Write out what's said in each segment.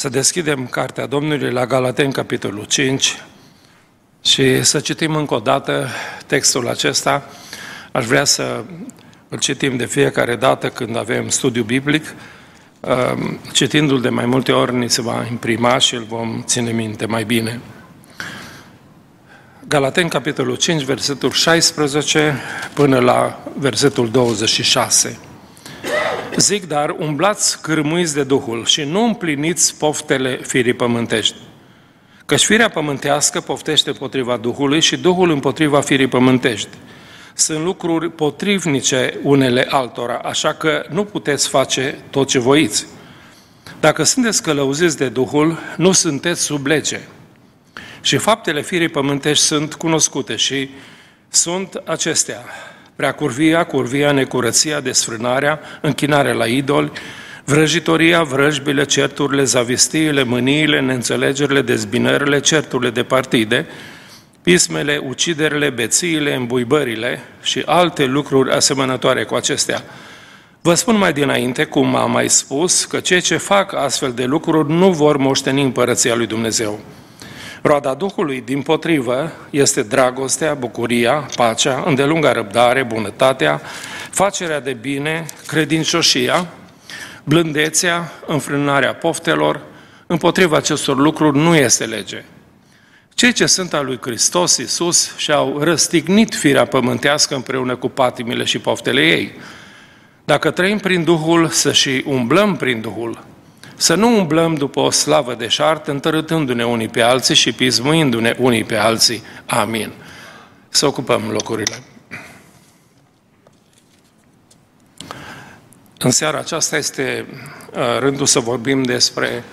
Să deschidem Cartea Domnului la Galaten, capitolul 5 și să citim încă o dată textul acesta. Aș vrea să îl citim de fiecare dată când avem studiu biblic. Ehm, citindu-l de mai multe ori, ni se va imprima și îl vom ține minte mai bine. Galaten, capitolul 5, versetul 16 până la versetul 26. Zic, dar umblați cârmuiți de Duhul și nu împliniți poftele firii pământești. Căci firea pământească poftește potriva Duhului și Duhul împotriva firii pământești. Sunt lucruri potrivnice unele altora, așa că nu puteți face tot ce voiți. Dacă sunteți călăuziți de Duhul, nu sunteți sub lege. Și faptele firii pământești sunt cunoscute și sunt acestea prea curvia, curvia, necurăția, desfrânarea, închinarea la idoli, vrăjitoria, vrăjbile, certurile, zavistiile, mâniile, neînțelegerile, dezbinările, certurile de partide, pismele, uciderile, bețiile, îmbuibările și alte lucruri asemănătoare cu acestea. Vă spun mai dinainte, cum am mai spus, că cei ce fac astfel de lucruri nu vor moșteni împărăția lui Dumnezeu. Roada Duhului, din potrivă, este dragostea, bucuria, pacea, îndelunga răbdare, bunătatea, facerea de bine, credincioșia, blândețea, înfrânarea poftelor. Împotriva acestor lucruri nu este lege. Cei ce sunt al lui Hristos Iisus și-au răstignit firea pământească împreună cu patimile și poftele ei. Dacă trăim prin Duhul, să și umblăm prin Duhul, să nu umblăm după o slavă de șartă, întărâtându-ne unii pe alții și pismuindu-ne unii pe alții. Amin. Să ocupăm locurile. În seara aceasta este uh, rândul să vorbim despre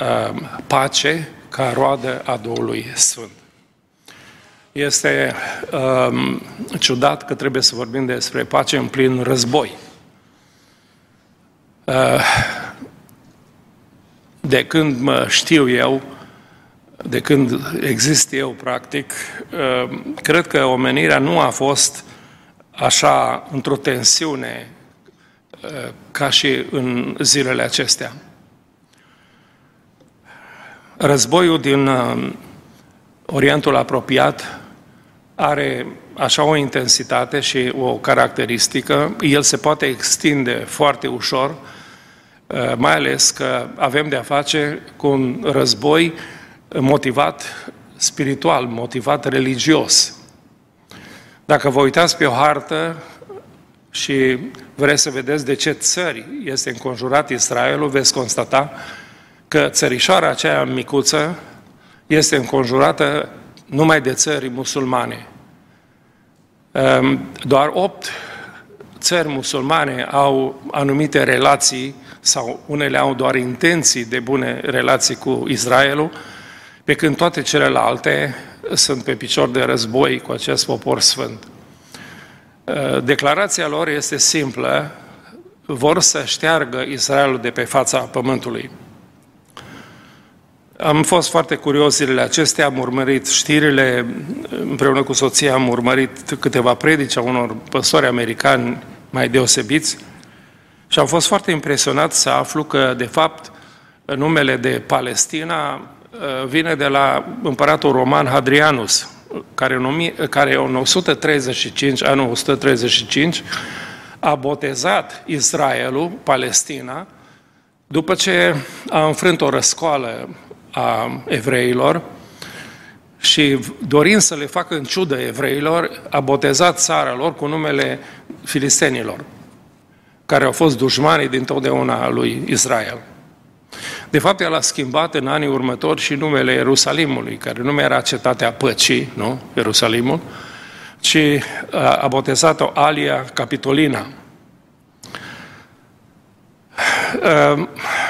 uh, pace ca roadă a Duhului Sfânt. Este um, ciudat că trebuie să vorbim despre pace în plin război. Uh, de când mă știu eu, de când exist eu, practic, uh, cred că omenirea nu a fost așa într-o tensiune uh, ca și în zilele acestea. Războiul din uh, Orientul apropiat are așa o intensitate și o caracteristică, el se poate extinde foarte ușor, Uh, mai ales că avem de-a face cu un război motivat spiritual, motivat religios. Dacă vă uitați pe o hartă și vreți să vedeți de ce țări este înconjurat Israelul, veți constata că țărișoara aceea micuță este înconjurată numai de țări musulmane. Um, doar opt țări musulmane au anumite relații sau unele au doar intenții de bune relații cu Israelul, pe când toate celelalte sunt pe picior de război cu acest popor sfânt. Uh, declarația lor este simplă, vor să șteargă Israelul de pe fața pământului. Am fost foarte curios zilele acestea, am urmărit știrile, împreună cu soția am urmărit câteva predici a unor păstori americani mai deosebiți, și am fost foarte impresionat să aflu că, de fapt, numele de Palestina uh, vine de la împăratul roman Hadrianus, care în, care în 135, anul 135, a botezat Israelul, Palestina, după ce a înfrânt o răscoală a evreilor și dorind să le facă în ciudă evreilor, a botezat țara lor cu numele filistenilor care au fost dușmanii din totdeauna lui Israel. De fapt, el a schimbat în anii următori și numele Ierusalimului, care nu mai era cetatea păcii, nu? Ierusalimul, ci a botezat-o Alia Capitolina.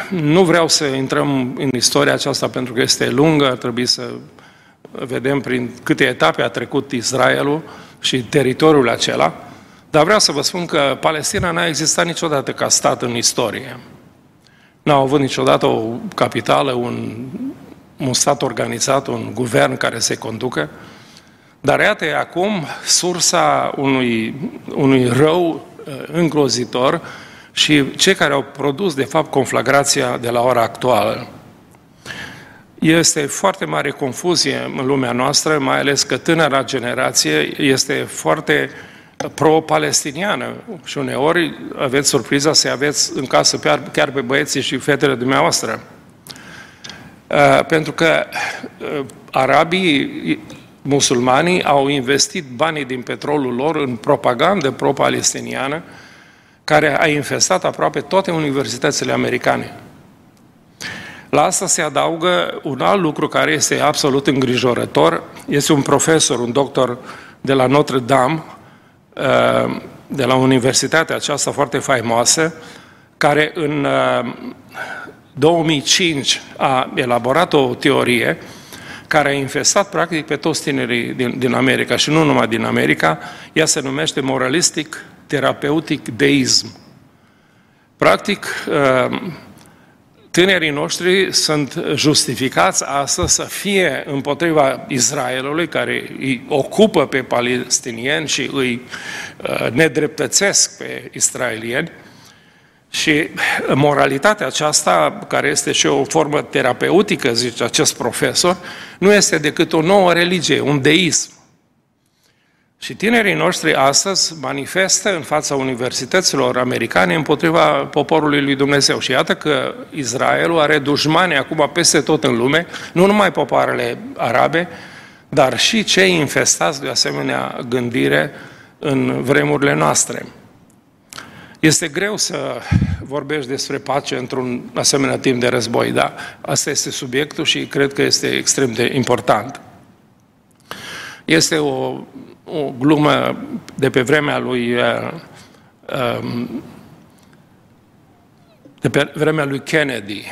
Nu vreau să intrăm în istoria aceasta pentru că este lungă, ar trebui să vedem prin câte etape a trecut Israelul și teritoriul acela, dar vreau să vă spun că Palestina n-a existat niciodată ca stat în istorie. N-au avut niciodată o capitală, un, un stat organizat, un guvern care se conducă. Dar iată acum sursa unui, unui rău uh, îngrozitor și cei care au produs, de fapt, conflagrația de la ora actuală. Este foarte mare confuzie în lumea noastră, mai ales că tânăra generație este foarte pro-palestiniană și uneori aveți surpriza să aveți în casă chiar pe băieții și fetele dumneavoastră. Uh, pentru că uh, arabii musulmanii au investit banii din petrolul lor în propagandă pro-palestiniană care a infestat aproape toate universitățile americane. La asta se adaugă un alt lucru care este absolut îngrijorător. Este un profesor, un doctor de la Notre Dame, uh, de la universitatea aceasta foarte faimoasă, care în 2005 a elaborat o teorie care a infestat practic pe toți tinerii din, din America și nu numai din America, ea se numește moralistic terapeutic deism. Practic, uh, tinerii noștri sunt justificați astăzi să fie împotriva Israelului, care îi ocupă pe palestinieni și îi uh, nedreptățesc pe israelieni, și moralitatea aceasta, care este și o formă terapeutică, zice acest profesor, nu este decât o nouă religie, un deism. Și tinerii noștri astăzi manifestă în fața universităților americane împotriva poporului lui Dumnezeu. Și iată că Israelul are dușmani acum peste tot în lume, nu numai popoarele arabe, dar și cei infestați de asemenea gândire în vremurile noastre. Este greu să vorbești despre pace într-un asemenea timp de război, dar asta este subiectul și cred că este extrem de important. Este o, o glumă de pe vremea lui uh, um, de pe vremea lui Kennedy.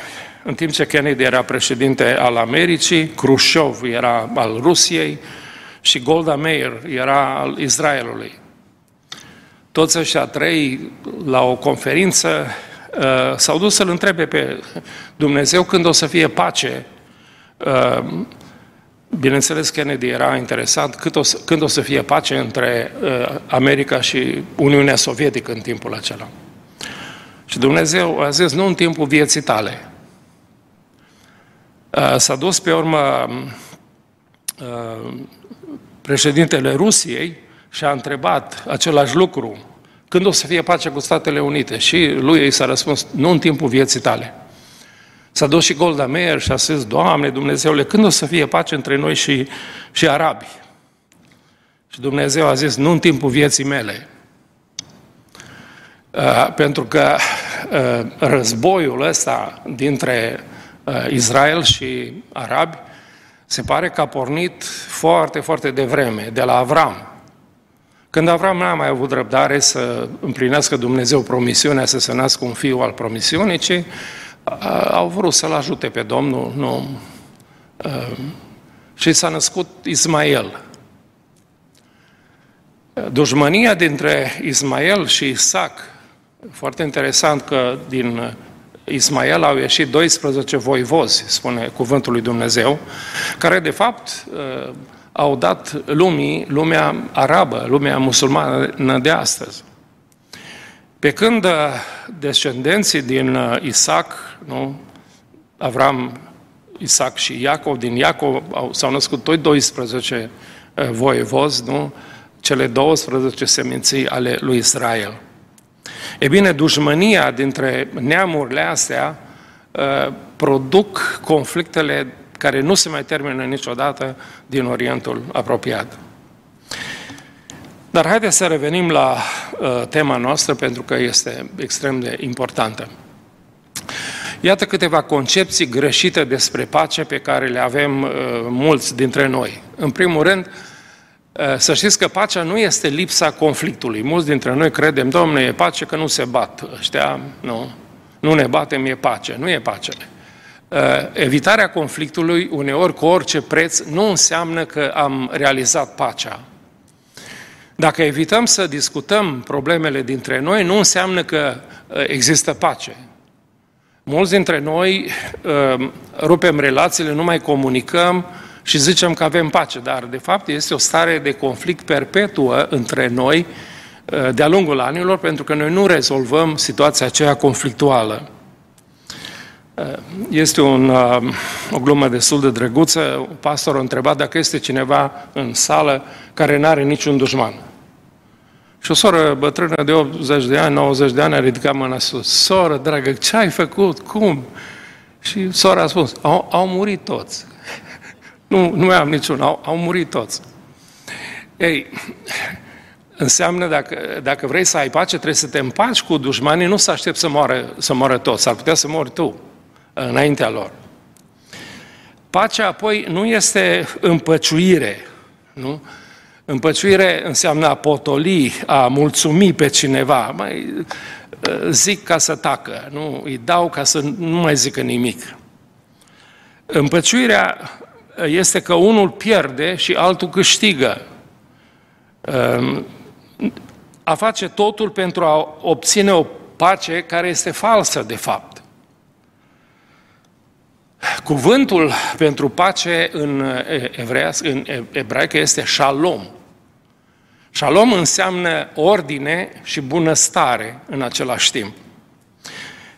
În timp ce Kennedy era președinte al Americii, Khrushchev era al Rusiei și Golda Meir era al Israelului toți ăștia trei, la o conferință, uh, s-au dus să-L întrebe pe Dumnezeu când o să fie pace. Uh, bineînțeles, Kennedy era interesat cât o să, când o să fie pace între uh, America și Uniunea Sovietică în timpul acela. Și Dumnezeu a zis, nu în timpul vieții tale. S-a dus pe urmă președintele Rusiei și a întrebat același lucru, când o să fie pace cu Statele Unite? Și lui i s-a răspuns, nu în timpul vieții tale. S-a dus și Golda Meir și a zis, Doamne Dumnezeule, când o să fie pace între noi și, și arabi? Și Dumnezeu a zis, nu în timpul vieții mele. Uh, pentru că uh, războiul ăsta dintre uh, Israel și arabi se pare că a pornit foarte, foarte devreme, de la Avram. Când Avram n-a mai avut răbdare să împlinească Dumnezeu promisiunea să se nască un fiu al promisiunii, ci au vrut să-l ajute pe Domnul, nu. Și s-a născut Ismael. Dușmania dintre Ismael și Isaac, foarte interesant că din Ismael au ieșit 12 voivozi, spune cuvântul lui Dumnezeu, care de fapt au dat lumii, lumea arabă, lumea musulmană de astăzi. Pe când uh, descendenții din uh, Isaac, nu, Avram, Isaac și Iacov, din Iacov au, s-au născut toi 12 uh, voievozi, nu? cele 12 seminții ale lui Israel. E bine, dușmânia dintre neamurile astea uh, produc conflictele care nu se mai termină niciodată din Orientul apropiat. Dar haideți să revenim la uh, tema noastră pentru că este extrem de importantă. Iată câteva concepții greșite despre pace pe care le avem uh, mulți dintre noi. În primul rând, uh, să știți că pacea nu este lipsa conflictului. Mulți dintre noi credem, domnule, e pace că nu se bat ăștia, nu, nu ne batem, e pace. Nu e pace. Uh, evitarea conflictului, uneori cu orice preț, nu înseamnă că am realizat pacea. Dacă evităm să discutăm problemele dintre noi, nu înseamnă că uh, există pace. Mulți dintre noi uh, rupem relațiile, nu mai comunicăm și zicem că avem pace, dar de fapt este o stare de conflict perpetuă între noi de-a lungul anilor, pentru că noi nu rezolvăm situația aceea conflictuală. Este un, o glumă destul de drăguță. Pastorul a întrebat dacă este cineva în sală care nu are niciun dușman. Și o soră bătrână de 80 de ani, 90 de ani a ridicat mâna sus. Soră, dragă, ce ai făcut? Cum? Și sora a spus, au, au murit toți. nu, nu mai am niciun, au, au murit toți. Ei, înseamnă dacă, dacă vrei să ai pace, trebuie să te împaci cu dușmanii, nu să aștepți să moară, să moară toți, s-ar putea să mori tu înaintea lor. Pacea apoi nu este împăciuire, nu? Împăciuire înseamnă a potoli, a mulțumi pe cineva. Mai zic ca să tacă, nu? Îi dau ca să nu mai zică nimic. Împăciuirea este că unul pierde și altul câștigă. A face totul pentru a obține o pace care este falsă, de fapt. Cuvântul pentru pace în, evreiască, în ebraică este shalom. Shalom înseamnă ordine și bunăstare în același timp.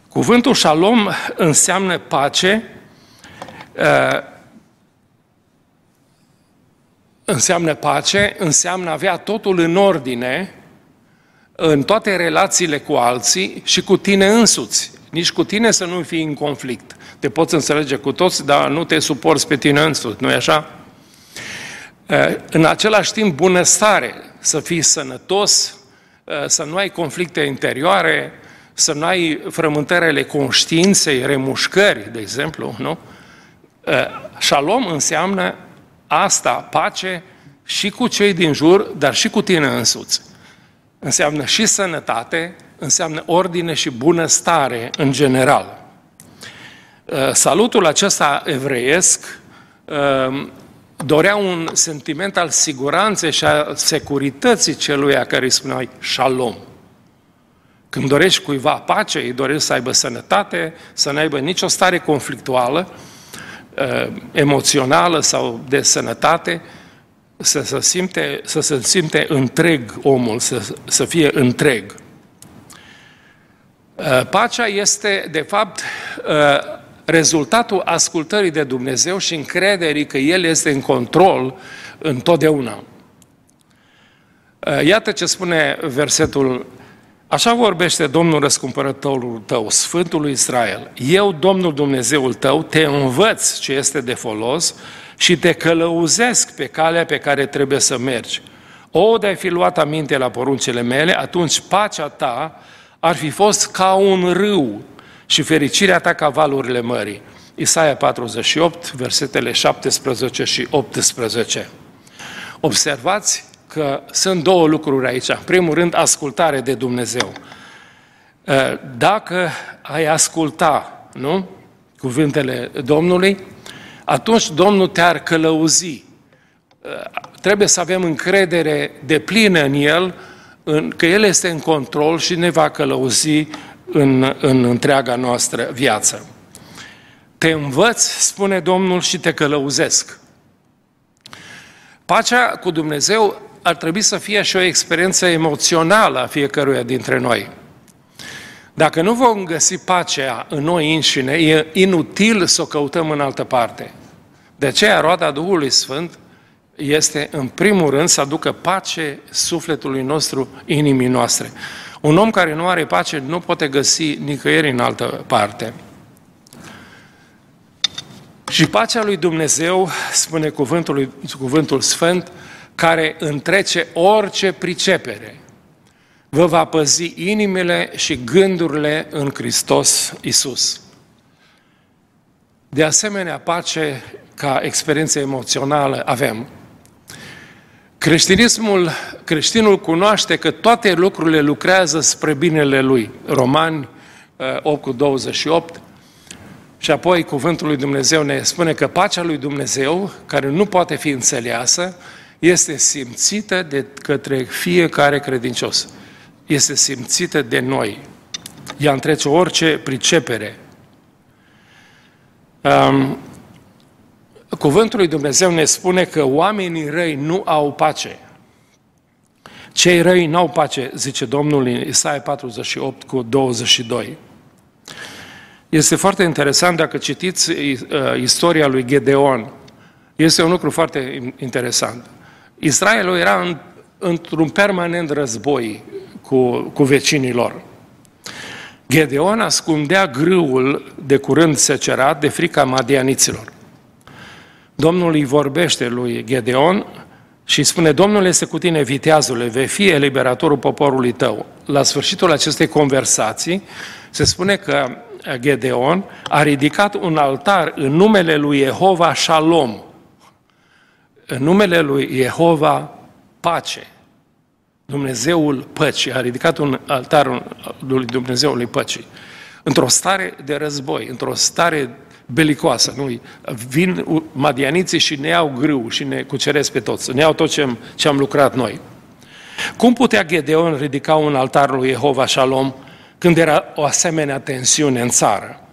Cuvântul shalom înseamnă pace, uh, înseamnă pace, înseamnă avea totul în ordine în toate relațiile cu alții și cu tine însuți. Nici cu tine să nu fii în conflict. Te poți înțelege cu toți, dar nu te suporți pe tine însuți, nu-i așa? În același timp, bunăstare, să fii sănătos, să nu ai conflicte interioare, să nu ai frământările conștiinței, remușcări, de exemplu, nu? Shalom înseamnă asta, pace, și cu cei din jur, dar și cu tine însuți. Înseamnă și sănătate, înseamnă ordine și bunăstare în general. Uh, salutul acesta evreiesc uh, dorea un sentiment al siguranței și a securității celuia care îi spuneai shalom. Când dorești cuiva pace, îi dorești să aibă sănătate, să nu aibă nicio stare conflictuală, uh, emoțională sau de sănătate, să se simte, să se simte întreg omul, să, să fie întreg. Pacea este, de fapt, rezultatul ascultării de Dumnezeu și încrederii că El este în control întotdeauna. Iată ce spune versetul Așa vorbește Domnul răscumpărătorul tău, Sfântul lui Israel. Eu, Domnul Dumnezeul tău, te învăț ce este de folos și te călăuzesc pe calea pe care trebuie să mergi. O, de-ai fi luat aminte la poruncele mele, atunci pacea ta ar fi fost ca un râu și fericirea ta ca valurile mării. Isaia 48, versetele 17 și 18. Observați că sunt două lucruri aici. În primul rând, ascultare de Dumnezeu. Ă, dacă ai asculta, nu? Cuvintele Domnului, atunci Domnul te-ar călăuzi. Ă, trebuie să avem încredere de plină în El, că El este în control și ne va călăuzi în, în întreaga noastră viață. Te învăț, spune Domnul, și te călăuzesc. Pacea cu Dumnezeu ar trebui să fie și o experiență emoțională a fiecăruia dintre noi. Dacă nu vom găsi pacea în noi înșine, e inutil să o căutăm în altă parte. De aceea, roada Duhului Sfânt este, în primul rând, să aducă pace sufletului nostru, inimii noastre. Un om care nu are pace nu poate găsi nicăieri în altă parte. Și pacea lui Dumnezeu, spune cuvântul, cuvântul Sfânt, care întrece orice pricepere, vă va păzi inimile și gândurile în Hristos Isus. De asemenea, pace ca experiență emoțională avem. Creștinismul, creștinul cunoaște că toate lucrurile lucrează spre binele lui. Romani 8 uh, cu 28. Și apoi cuvântul lui Dumnezeu ne spune că pacea lui Dumnezeu, care nu poate fi înțeleasă, este simțită de către fiecare credincios. Este simțită de noi. Ea întrece orice pricepere. Um, Cuvântul lui Dumnezeu ne spune că oamenii răi nu au pace. Cei răi nu au pace, zice Domnul în Isaia 48 cu 22. Este foarte interesant dacă citiți uh, istoria lui Gedeon. Este un lucru foarte interesant. Israelul era în, într-un permanent război cu, cu vecinii lor. Gedeon ascundea grâul de curând secerat de frica madianiților. Domnul îi vorbește lui Gedeon și spune, Domnul este cu tine, viteazule, vei fi eliberatorul poporului tău. La sfârșitul acestei conversații se spune că Gedeon a ridicat un altar în numele lui Jehova Shalom, în numele lui Jehova pace. Dumnezeul păcii, a ridicat un altar lui Dumnezeului păcii. Într-o stare de război, într-o stare belicoasă. Nu? Vin madianiții și ne iau grâu și ne cuceresc pe toți, ne iau tot ce am, ce am lucrat noi. Cum putea Gedeon ridica un altar lui Jehova Shalom când era o asemenea tensiune în țară?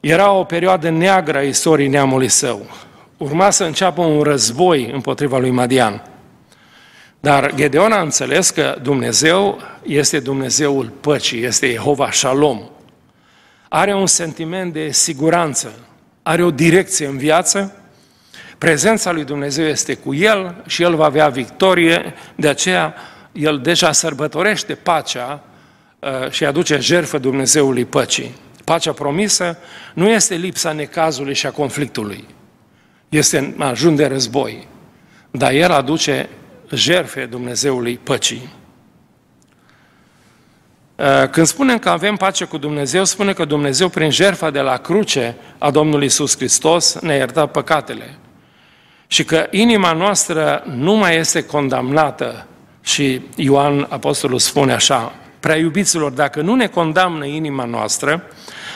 Era o perioadă neagră a istoriei neamului său. Urma să înceapă un război împotriva lui Madian. Dar Gedeon a înțeles că Dumnezeu este Dumnezeul păcii, este Jehova Shalom. Are un sentiment de siguranță, are o direcție în viață, prezența lui Dumnezeu este cu el și el va avea victorie, de aceea el deja sărbătorește pacea uh, și aduce jertfă Dumnezeului păcii. Pacea promisă nu este lipsa necazului și a conflictului, este în ajun de război, dar el aduce jerfe Dumnezeului păcii. Uh, când spunem că avem pace cu Dumnezeu, spune că Dumnezeu, prin jertfa de la cruce a Domnului Isus Hristos, ne iertă păcatele. Și că inima noastră nu mai este condamnată. Și Ioan Apostolul spune așa, prea iubiților, dacă nu ne condamnă inima noastră,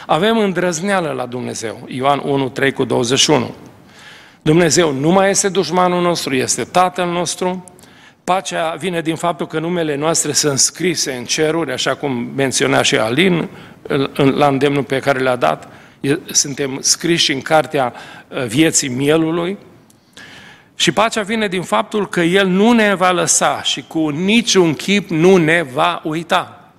avem îndrăzneală la Dumnezeu. Ioan 1, 3 cu 21. Dumnezeu nu mai este dușmanul nostru, este Tatăl nostru, Pacea vine din faptul că numele noastre sunt scrise în ceruri, așa cum menționa și Alin la îndemnul pe care le-a dat. Suntem scriși în cartea uh, vieții mielului. Și pacea vine din faptul că El nu ne va lăsa și cu niciun chip nu ne va uita.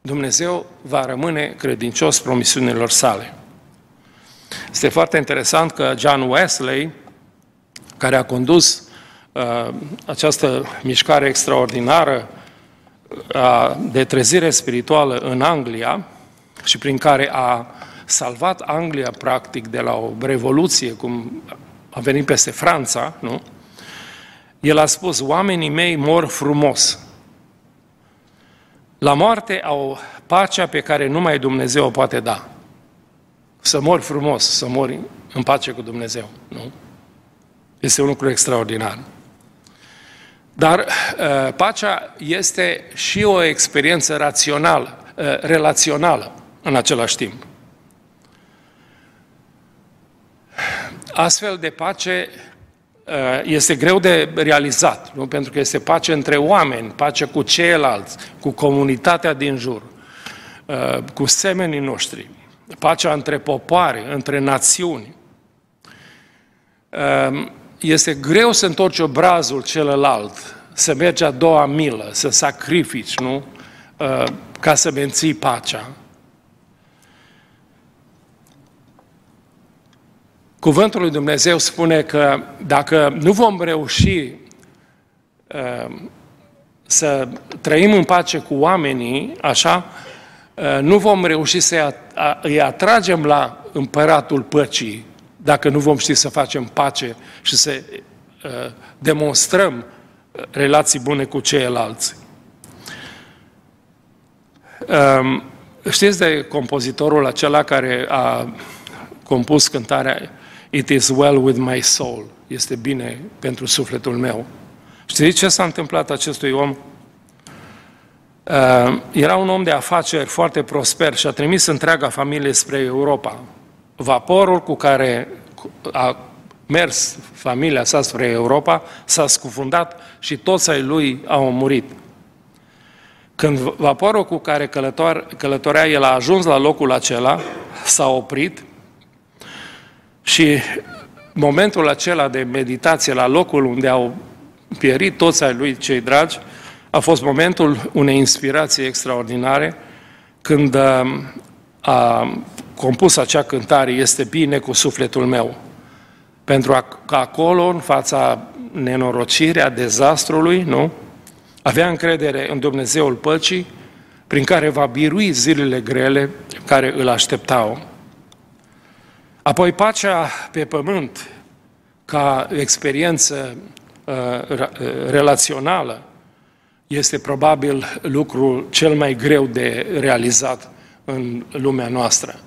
Dumnezeu va rămâne credincios promisiunilor sale. Este foarte interesant că John Wesley, care a condus Uh, această mișcare extraordinară uh, de trezire spirituală în Anglia și prin care a salvat Anglia practic de la o revoluție cum a venit peste Franța, nu? El a spus, oamenii mei mor frumos. La moarte au pacea pe care numai Dumnezeu o poate da. Să mori frumos, să mori în pace cu Dumnezeu, nu? Este un lucru extraordinar. Dar uh, pacea este și o experiență rațională, uh, relațională în același timp. Astfel de pace uh, este greu de realizat, nu? pentru că este pace între oameni, pace cu ceilalți, cu comunitatea din jur, cu semenii noștri, pacea între popoare, între națiuni este greu să întorci obrazul celălalt, să mergi a doua milă, să sacrifici, nu? Uh, ca să menții pacea. Cuvântul lui Dumnezeu spune că dacă nu vom reuși uh, să trăim în pace cu oamenii, așa, uh, nu vom reuși să îi atragem la împăratul păcii, dacă nu vom ști să facem pace și să uh, demonstrăm relații bune cu ceilalți. Um, știți de compozitorul acela care a compus cântarea It is well with my soul, este bine pentru sufletul meu. Știți ce s-a întâmplat acestui om? Uh, era un om de afaceri foarte prosper și a trimis întreaga familie spre Europa. Vaporul cu care a mers familia sa spre Europa s-a scufundat și toți ai lui au murit. Când vaporul cu care călător, călătorea el a ajuns la locul acela, s-a oprit și momentul acela de meditație la locul unde au pierit toți ai lui cei dragi, a fost momentul unei inspirații extraordinare, când uh, a compus acea cântare, Este bine cu sufletul meu. Pentru că acolo, în fața nenorocirea, dezastrului, nu? Avea încredere în Dumnezeul păcii, prin care va birui zilele grele care îl așteptau. Apoi pacea pe pământ, ca experiență uh, uh, relațională, este probabil lucrul cel mai greu de realizat în lumea noastră.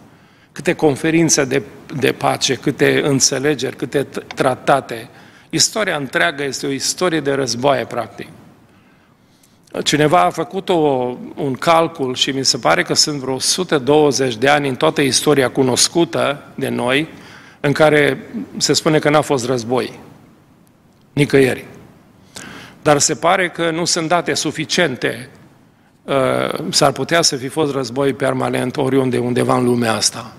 Câte conferințe de, de pace, câte înțelegeri, câte tratate. Istoria întreagă este o istorie de războaie, practic. Cineva a făcut o, un calcul și mi se pare că sunt vreo 120 de ani în toată istoria cunoscută de noi în care se spune că n-a fost război. Nicăieri. Dar se pare că nu sunt date suficiente. Uh, s-ar putea să fi fost război permanent oriunde, undeva în lumea asta.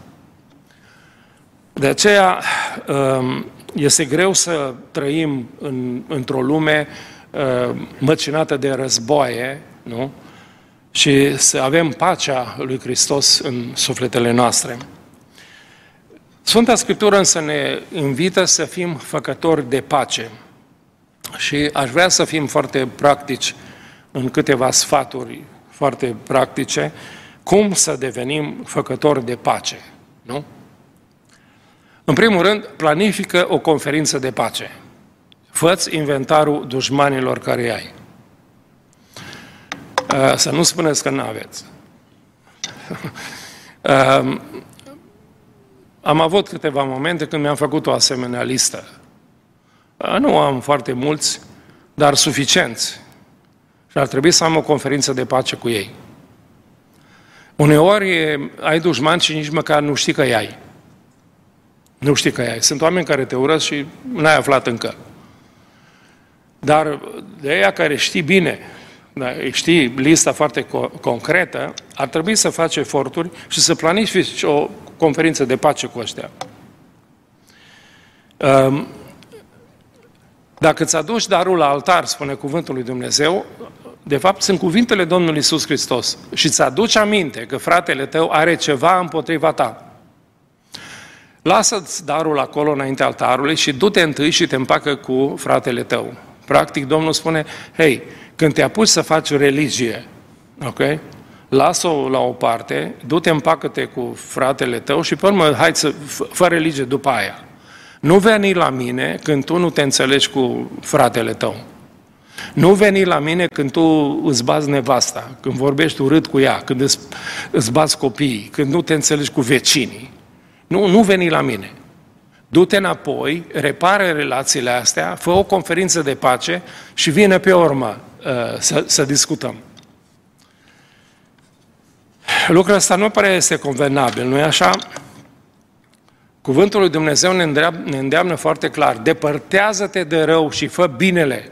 De aceea um, este greu să trăim în, într-o lume uh, măcinată de războaie, nu? Și să avem pacea lui Hristos în sufletele noastre. Sfânta Scriptură însă ne invită să fim făcători de pace. Și aș vrea să fim foarte practici în câteva sfaturi foarte practice, cum să devenim făcători de pace, nu? În primul rând, planifică o conferință de pace. Făți inventarul dușmanilor care ai. Uh, să nu spuneți că nu aveți. Uh, am avut câteva momente când mi-am făcut o asemenea listă. Nu am foarte mulți, dar suficienți. Și ar trebui să am o conferință de pace cu ei. Uneori ai dușman și nici măcar nu știi că ai. Nu știi că ai. Sunt oameni care te urăsc și n-ai aflat încă. Dar de aia care știi bine, da, știi lista foarte co- concretă, ar trebui să faci eforturi și să planifici o conferință de pace cu ăștia. Um, dacă îți aduci darul la altar, spune cuvântul lui Dumnezeu, de fapt sunt cuvintele Domnului Isus Hristos și îți aduci aminte că fratele tău are ceva împotriva ta. Lasă-ți darul acolo înainte altarului și du-te întâi și te împacă cu fratele tău. Practic, Domnul spune, hei, când te apuci să faci religie, ok? lasă-o la o parte, du-te, împacă-te cu fratele tău și pe urmă, hai să, fă religie după aia. Nu veni la mine când tu nu te înțelegi cu fratele tău. Nu veni la mine când tu îți bazi nevasta, când vorbești urât cu ea, când îți, îți bazi copiii, când nu te înțelegi cu vecinii. Nu, nu veni la mine. Du-te înapoi, repară relațiile astea, fă o conferință de pace și vine pe urmă uh, să, să discutăm. Lucrul ăsta nu pare este convenabil, nu-i așa? Cuvântul lui Dumnezeu ne, îndream, ne îndeamnă foarte clar, depărtează-te de rău și fă binele,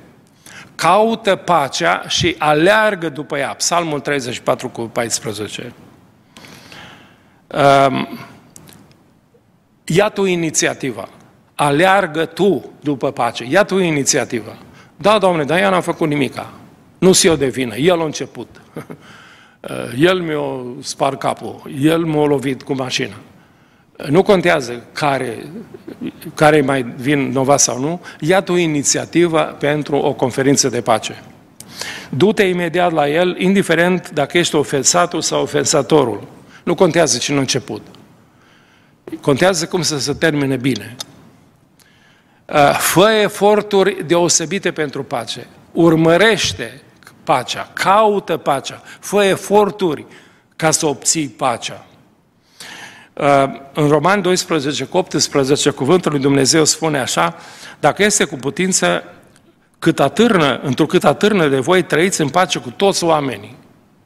caută pacea și aleargă după ea. Psalmul 34 cu 14. Um, ia tu inițiativa, aleargă tu după pace, ia tu inițiativa. Da, Doamne, dar ea n-a făcut nimica. Nu-s eu de vină, el a început. Eh, el mi-a spart capul, el m-a lovit cu mașina. Eh, nu contează care, care mai vin nova sau nu, ia tu inițiativa pentru o conferință de pace. Du-te imediat la el, indiferent dacă ești ofensatul sau ofensatorul. Nu contează cine a început. Contează cum să se termine bine. Eh, fă eforturi deosebite pentru pace. Urmărește pacea, caută pacea, fă eforturi ca să obții pacea. Uh, în Roman 12 cu 18, cuvântul lui Dumnezeu spune așa, dacă este cu putință, cât atârnă, întrucât atârnă de voi, trăiți în pace cu toți oamenii.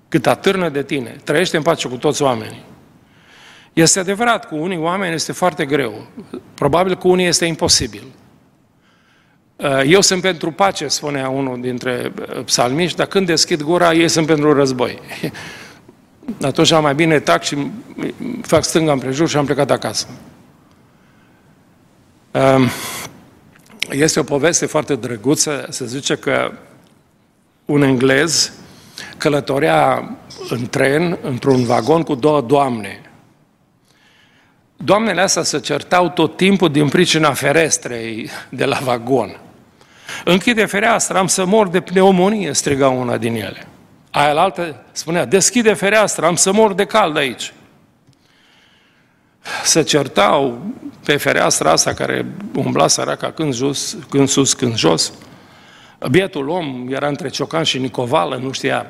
Cât atârnă de tine, trăiește în pace cu toți oamenii. Este adevărat, cu unii oameni este foarte greu. Probabil cu unii este imposibil. Uh, eu sunt pentru pace, spunea unul dintre uh, psalmiști, dar când deschid gura, ei sunt pentru război. Atunci am mai bine tac și fac stânga împrejur și am plecat acasă. Um, este o poveste foarte drăguță, se zice că un englez călătorea în tren, într-un vagon cu două doamne. doamnele astea se certau tot timpul din pricina ferestrei de la vagon. Închide fereastra, am să mor de pneumonie, striga una din ele. Aia la altă spunea, deschide fereastra, am să mor de cald aici. Se certau pe fereastra asta care umbla săraca când, jos, când sus, când jos. Bietul om era între Ciocan și Nicovală, nu știa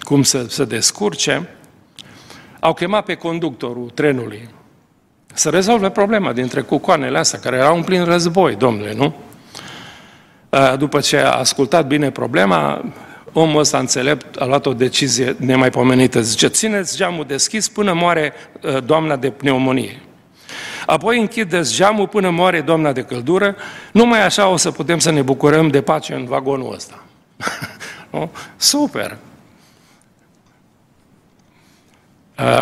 cum să se descurce. Au chemat pe conductorul trenului să rezolve problema dintre cucoanele astea, care erau în plin război, domnule, nu? După ce a ascultat bine problema, omul ăsta înțelept a luat o decizie nemaipomenită. Zice, țineți geamul deschis până moare doamna de pneumonie. Apoi închideți geamul până moare doamna de căldură, numai așa o să putem să ne bucurăm de pace în vagonul ăsta. nu? Super!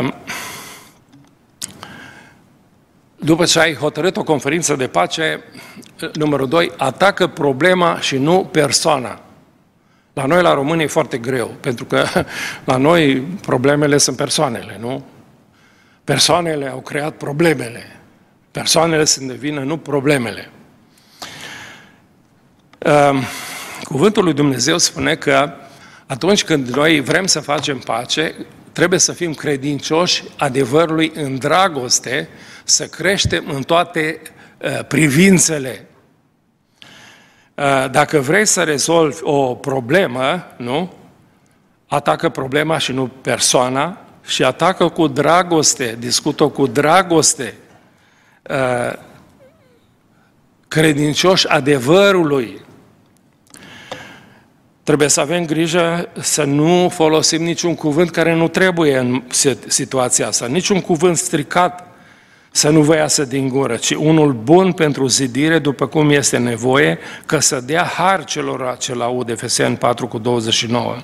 Um, după ce ai hotărât o conferință de pace, numărul 2, atacă problema și nu persoana. La noi, la români, e foarte greu, pentru că la noi problemele sunt persoanele, nu? Persoanele au creat problemele. Persoanele sunt de vină, nu problemele. Ehm, cuvântul lui Dumnezeu spune că atunci când noi vrem să facem pace, trebuie să fim credincioși adevărului în dragoste, să creștem în toate uh, privințele. Uh, dacă vrei să rezolvi o problemă, nu? Atacă problema și nu persoana și atacă cu dragoste, discută cu dragoste, uh, credincioși adevărului. Trebuie să avem grijă să nu folosim niciun cuvânt care nu trebuie în situația asta, niciun cuvânt stricat să nu vă iasă din gură, ci unul bun pentru zidire, după cum este nevoie, că să dea har celor ce laud, Efeseni 4 cu 29.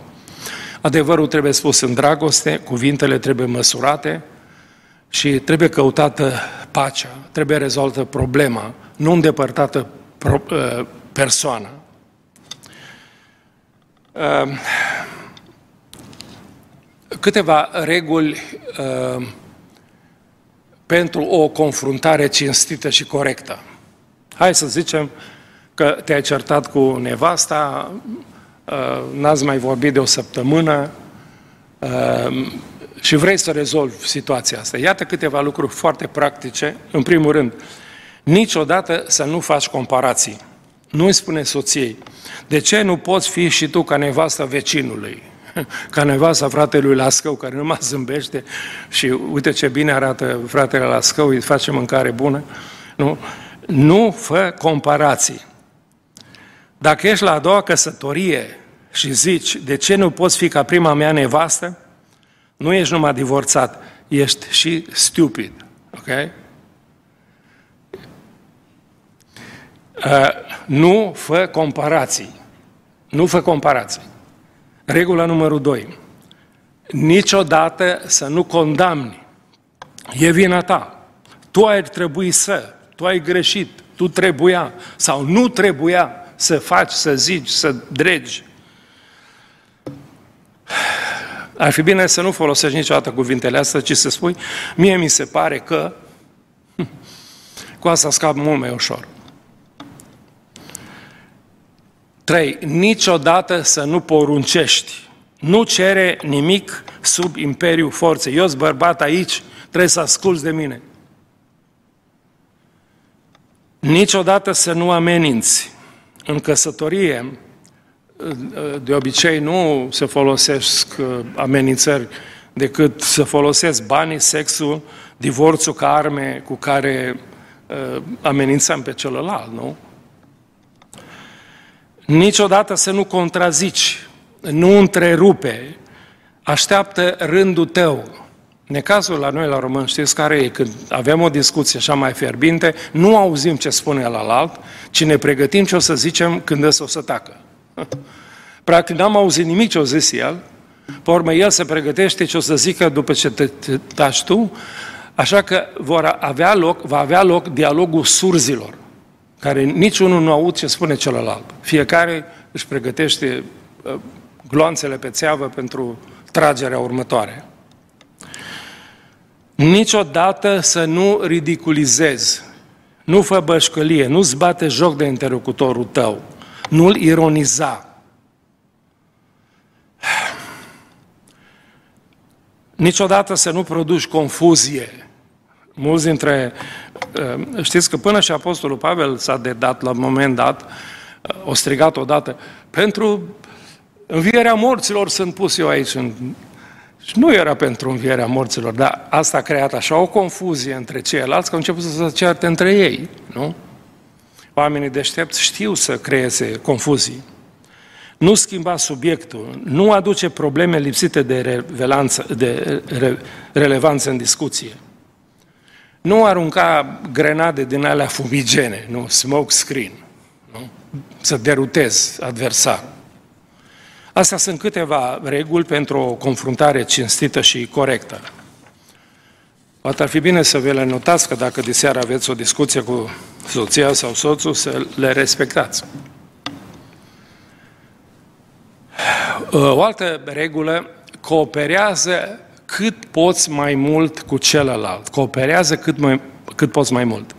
Adevărul trebuie spus în dragoste, cuvintele trebuie măsurate și trebuie căutată pacea, trebuie rezolvată problema, nu îndepărtată pro, uh, persoana. Uh, câteva reguli uh, pentru o confruntare cinstită și corectă. Hai să zicem că te-ai certat cu nevasta, uh, n-ați mai vorbit de o săptămână uh, și vrei să rezolvi situația asta. Iată câteva lucruri foarte practice. În primul rând, niciodată să nu faci comparații. Nu îi spune soției, de ce nu poți fi și tu ca nevasta vecinului? ca nevasta fratelui Lascău, care nu mai zâmbește și uite ce bine arată fratele Lascău, îi face mâncare bună. Nu? Nu fă comparații. Dacă ești la a doua căsătorie și zici, de ce nu poți fi ca prima mea nevastă, nu ești numai divorțat, ești și stupid. Ok? Uh, nu fă comparații. Nu fă comparații. Regula numărul 2. Niciodată să nu condamni. E vina ta. Tu ai trebui să, tu ai greșit, tu trebuia sau nu trebuia să faci, să zici, să dregi. Ar fi bine să nu folosești niciodată cuvintele astea, ci să spui, mie mi se pare că cu asta scap mult mai ușor. Trei, niciodată să nu poruncești. Nu cere nimic sub imperiul forței. Eu sunt bărbat aici, trebuie să asculți de mine. Niciodată să nu ameninți. În căsătorie, de obicei nu se folosesc uh, amenințări decât să folosesc banii, sexul, divorțul ca arme cu care uh, amenințăm pe celălalt, nu? Niciodată să nu contrazici, nu întrerupe, așteaptă rândul tău. Necazul la noi, la român, știți care e? Când avem o discuție așa mai fierbinte, nu auzim ce spune la alt, ci ne pregătim ce o să zicem când ăsta o să tacă. Practic, n-am auzit nimic ce o zis el, pe urmă, el se pregătește ce o să zică după ce te, te taci tu, așa că vor avea loc, va avea loc dialogul surzilor care niciunul nu aud ce spune celălalt. Fiecare își pregătește uh, gloanțele pe țeavă pentru tragerea următoare. Niciodată să nu ridiculizezi, nu fă bășcălie, nu-ți bate joc de interlocutorul tău, nu-l ironiza. Niciodată să nu produci confuzie. Mulți dintre... Uh, știți că până și Apostolul Pavel s-a dedat la un moment dat, uh, o strigat odată, pentru învierea morților sunt pus eu aici în și nu era pentru învierea morților, dar asta a creat așa o confuzie între ceilalți că au început să se certe între ei, nu? Oamenii deștepți știu să creeze confuzii. Nu schimba subiectul, nu aduce probleme lipsite de, revelanță, de re, relevanță în discuție. Nu arunca grenade din alea fumigene, nu, smoke screen, nu? să derutezi adversarul. Astea sunt câteva reguli pentru o confruntare cinstită și corectă. Poate ar fi bine să vă le notați că dacă de seară aveți o discuție cu soția sau soțul, să le respectați. O altă regulă, cooperează cât poți mai mult cu celălalt. Cooperează cât, mai, cât poți mai mult.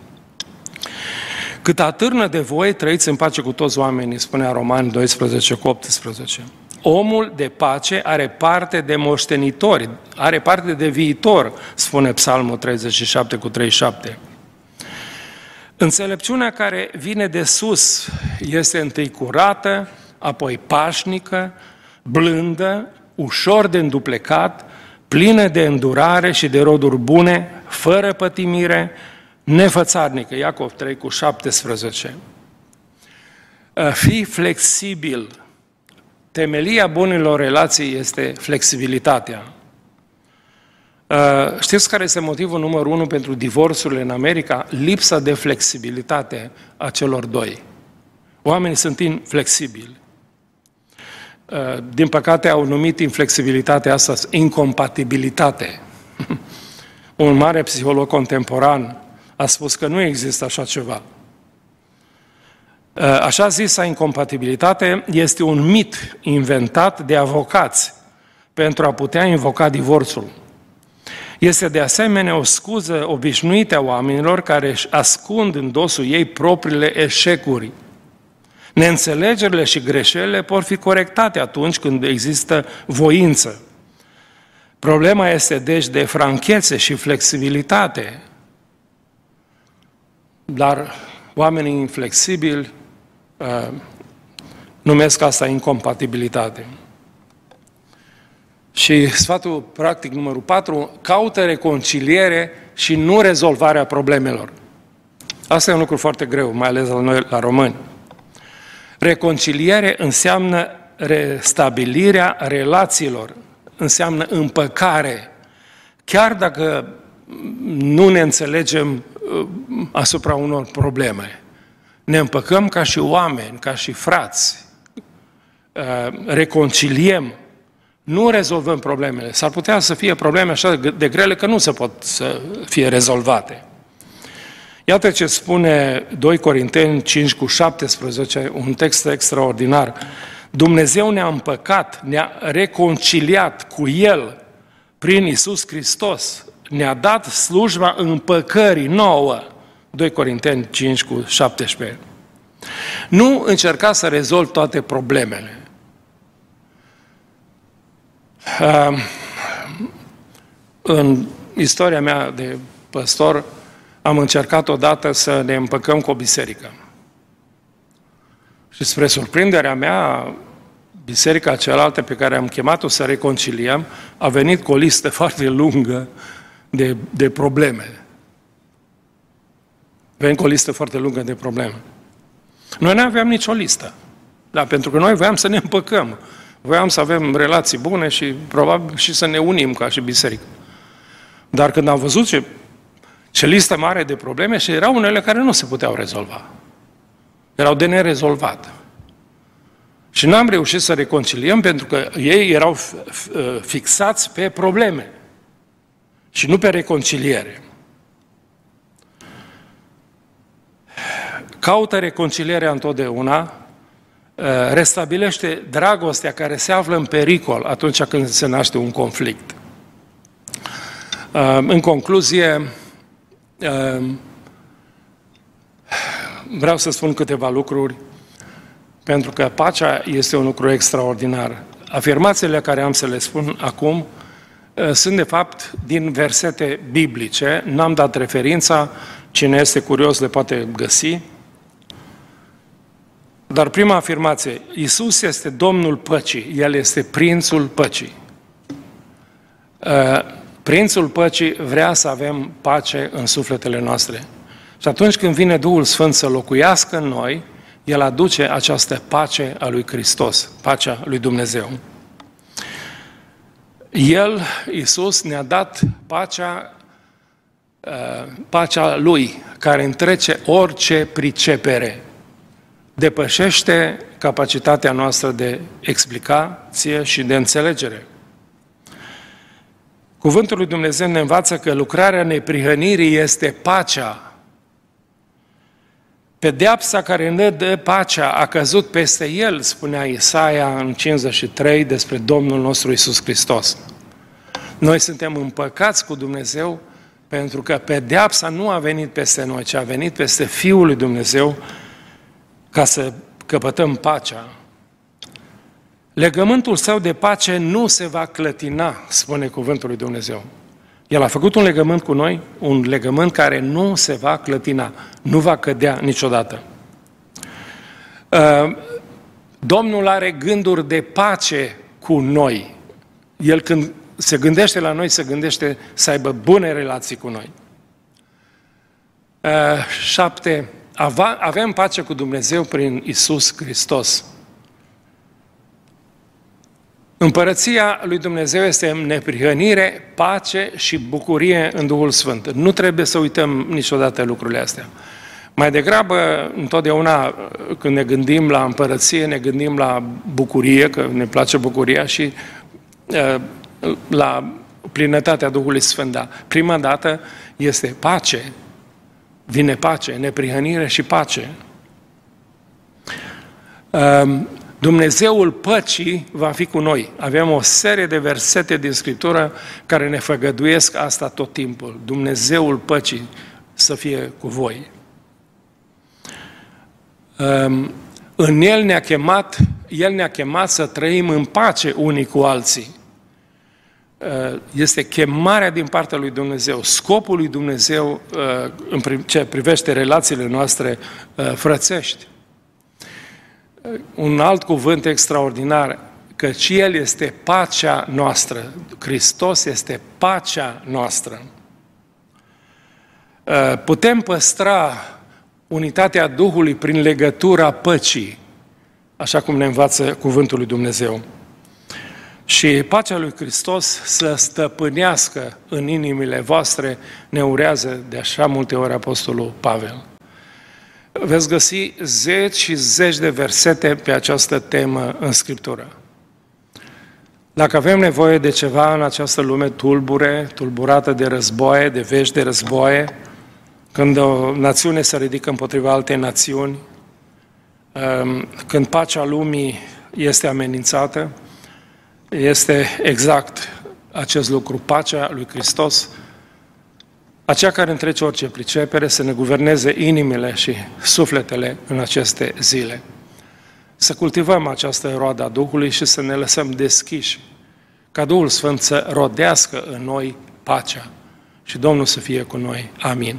Cât atârnă de voi, trăiți în pace cu toți oamenii, spunea Romani 12 cu 18 omul de pace are parte de moștenitori, are parte de viitor, spune Psalmul 37 cu 37. Înțelepciunea care vine de sus este întâi curată, apoi pașnică, blândă, ușor de înduplecat, plină de îndurare și de roduri bune, fără pătimire, nefățarnică. Iacov 3 cu 17. Fii flexibil, temelia bunilor relații este flexibilitatea. Uh, știți care este motivul numărul unu pentru divorțurile în America? Lipsa de flexibilitate a celor doi. Oamenii sunt inflexibili. Uh, din păcate au numit inflexibilitatea asta incompatibilitate. Un mare psiholog contemporan a spus că nu există așa ceva. Uh, așa zisa incompatibilitate este un mit inventat de avocați pentru a putea invoca divorțul. Este de asemenea o scuză obișnuită a oamenilor care își ascund în dosul ei propriile eșecuri. Neînțelegerile și greșelile pot fi corectate atunci când există voință. Problema este deci de franchețe și flexibilitate. Dar oamenii inflexibili Uh, numesc asta incompatibilitate. Și sfatul practic numărul 4, caută reconciliere și nu rezolvarea problemelor. Asta e un lucru foarte greu, mai ales la noi, la români. Reconciliere înseamnă restabilirea relațiilor, înseamnă împăcare. Chiar dacă nu ne înțelegem uh, asupra unor probleme ne împăcăm ca și oameni, ca și frați, uh, reconciliem, nu rezolvăm problemele. S-ar putea să fie probleme așa de grele că nu se pot să fie rezolvate. Iată ce spune 2 Corinteni 5 cu 17, un text extraordinar. Dumnezeu ne-a împăcat, ne-a reconciliat cu El prin Isus Hristos, ne-a dat slujba împăcării nouă 2 Corinteni 5 cu 17. Nu încerca să rezolv toate problemele. În istoria mea de păstor, am încercat odată să ne împăcăm cu o biserică. Și spre surprinderea mea, biserica cealaltă pe care am chemat-o să reconciliem, a venit cu o listă foarte lungă de, de probleme. Venim cu o listă foarte lungă de probleme. Noi nu aveam nicio listă. Da, pentru că noi voiam să ne împăcăm. Voiam să avem relații bune și probabil și să ne unim ca și biserică. Dar când am văzut ce, ce listă mare de probleme și erau unele care nu se puteau rezolva. Erau de nerezolvat. Și n-am reușit să reconciliem pentru că ei erau fixați pe probleme și nu pe reconciliere. caută reconcilierea întotdeauna, uh, restabilește dragostea care se află în pericol atunci când se naște un conflict. În concluzie, vreau să spun câteva lucruri, pentru că pacea este un lucru extraordinar. Afirmațiile care am să le spun acum sunt de fapt din versete biblice, n-am dat referința, cine este curios le poate găsi. Dar prima afirmație, Isus este Domnul păcii, El este Prințul păcii. Prințul păcii vrea să avem pace în sufletele noastre. Și atunci când vine Duhul Sfânt să locuiască în noi, El aduce această pace a lui Hristos, pacea lui Dumnezeu. El, Iisus, ne-a dat pacea, uh, pacea Lui, care întrece orice pricepere. Depășește capacitatea noastră de explicație și de înțelegere. Cuvântul lui Dumnezeu ne învață că lucrarea neprihănirii este pacea. Pedeapsa care ne dă pacea a căzut peste el, spunea Isaia în 53 despre Domnul nostru Isus Hristos. Noi suntem împăcați cu Dumnezeu pentru că pedeapsa nu a venit peste noi, ci a venit peste Fiul lui Dumnezeu ca să căpătăm pacea. Legământul său de pace nu se va clătina, spune cuvântul lui Dumnezeu. El a făcut un legământ cu noi, un legământ care nu se va clătina, nu va cădea niciodată. Uh, Domnul are gânduri de pace cu noi. El când se gândește la noi, se gândește să aibă bune relații cu noi. Uh, șapte, avem pace cu Dumnezeu prin Isus Hristos. Împărăția lui Dumnezeu este neprihănire, pace și bucurie în Duhul Sfânt. Nu trebuie să uităm niciodată lucrurile astea. Mai degrabă, întotdeauna, când ne gândim la împărăție, ne gândim la bucurie, că ne place bucuria și uh, la plinătatea Duhului Sfânt. Da. Prima dată este pace. Vine pace, neprihănire și pace. Uh, Dumnezeul păcii va fi cu noi. Avem o serie de versete din Scriptură care ne făgăduiesc asta tot timpul. Dumnezeul păcii să fie cu voi. Ehm, în El ne-a chemat, El ne-a chemat să trăim în pace unii cu alții. Ehm, este chemarea din partea lui Dumnezeu, scopul lui Dumnezeu ehm, în ce privește relațiile noastre frățești un alt cuvânt extraordinar, căci El este pacea noastră. Hristos este pacea noastră. Uh, putem păstra unitatea Duhului prin legătura păcii, așa cum ne învață cuvântul lui Dumnezeu. Și pacea lui Hristos să stăpânească în inimile voastre, ne urează de așa multe ori Apostolul Pavel veți găsi zeci și zeci de versete pe această temă în Scriptură. Dacă avem nevoie de ceva în această lume tulbure, tulburată de războaie, de vești de războaie, când o națiune se ridică împotriva altei națiuni, um, când pacea lumii este amenințată, este exact acest lucru, pacea lui Hristos, aceea care întrece orice pricepere să ne guverneze inimile și sufletele în aceste zile. Să cultivăm această roadă a Duhului și să ne lăsăm deschiși ca Duhul Sfânt să rodească în noi pacea și Domnul să fie cu noi. Amin.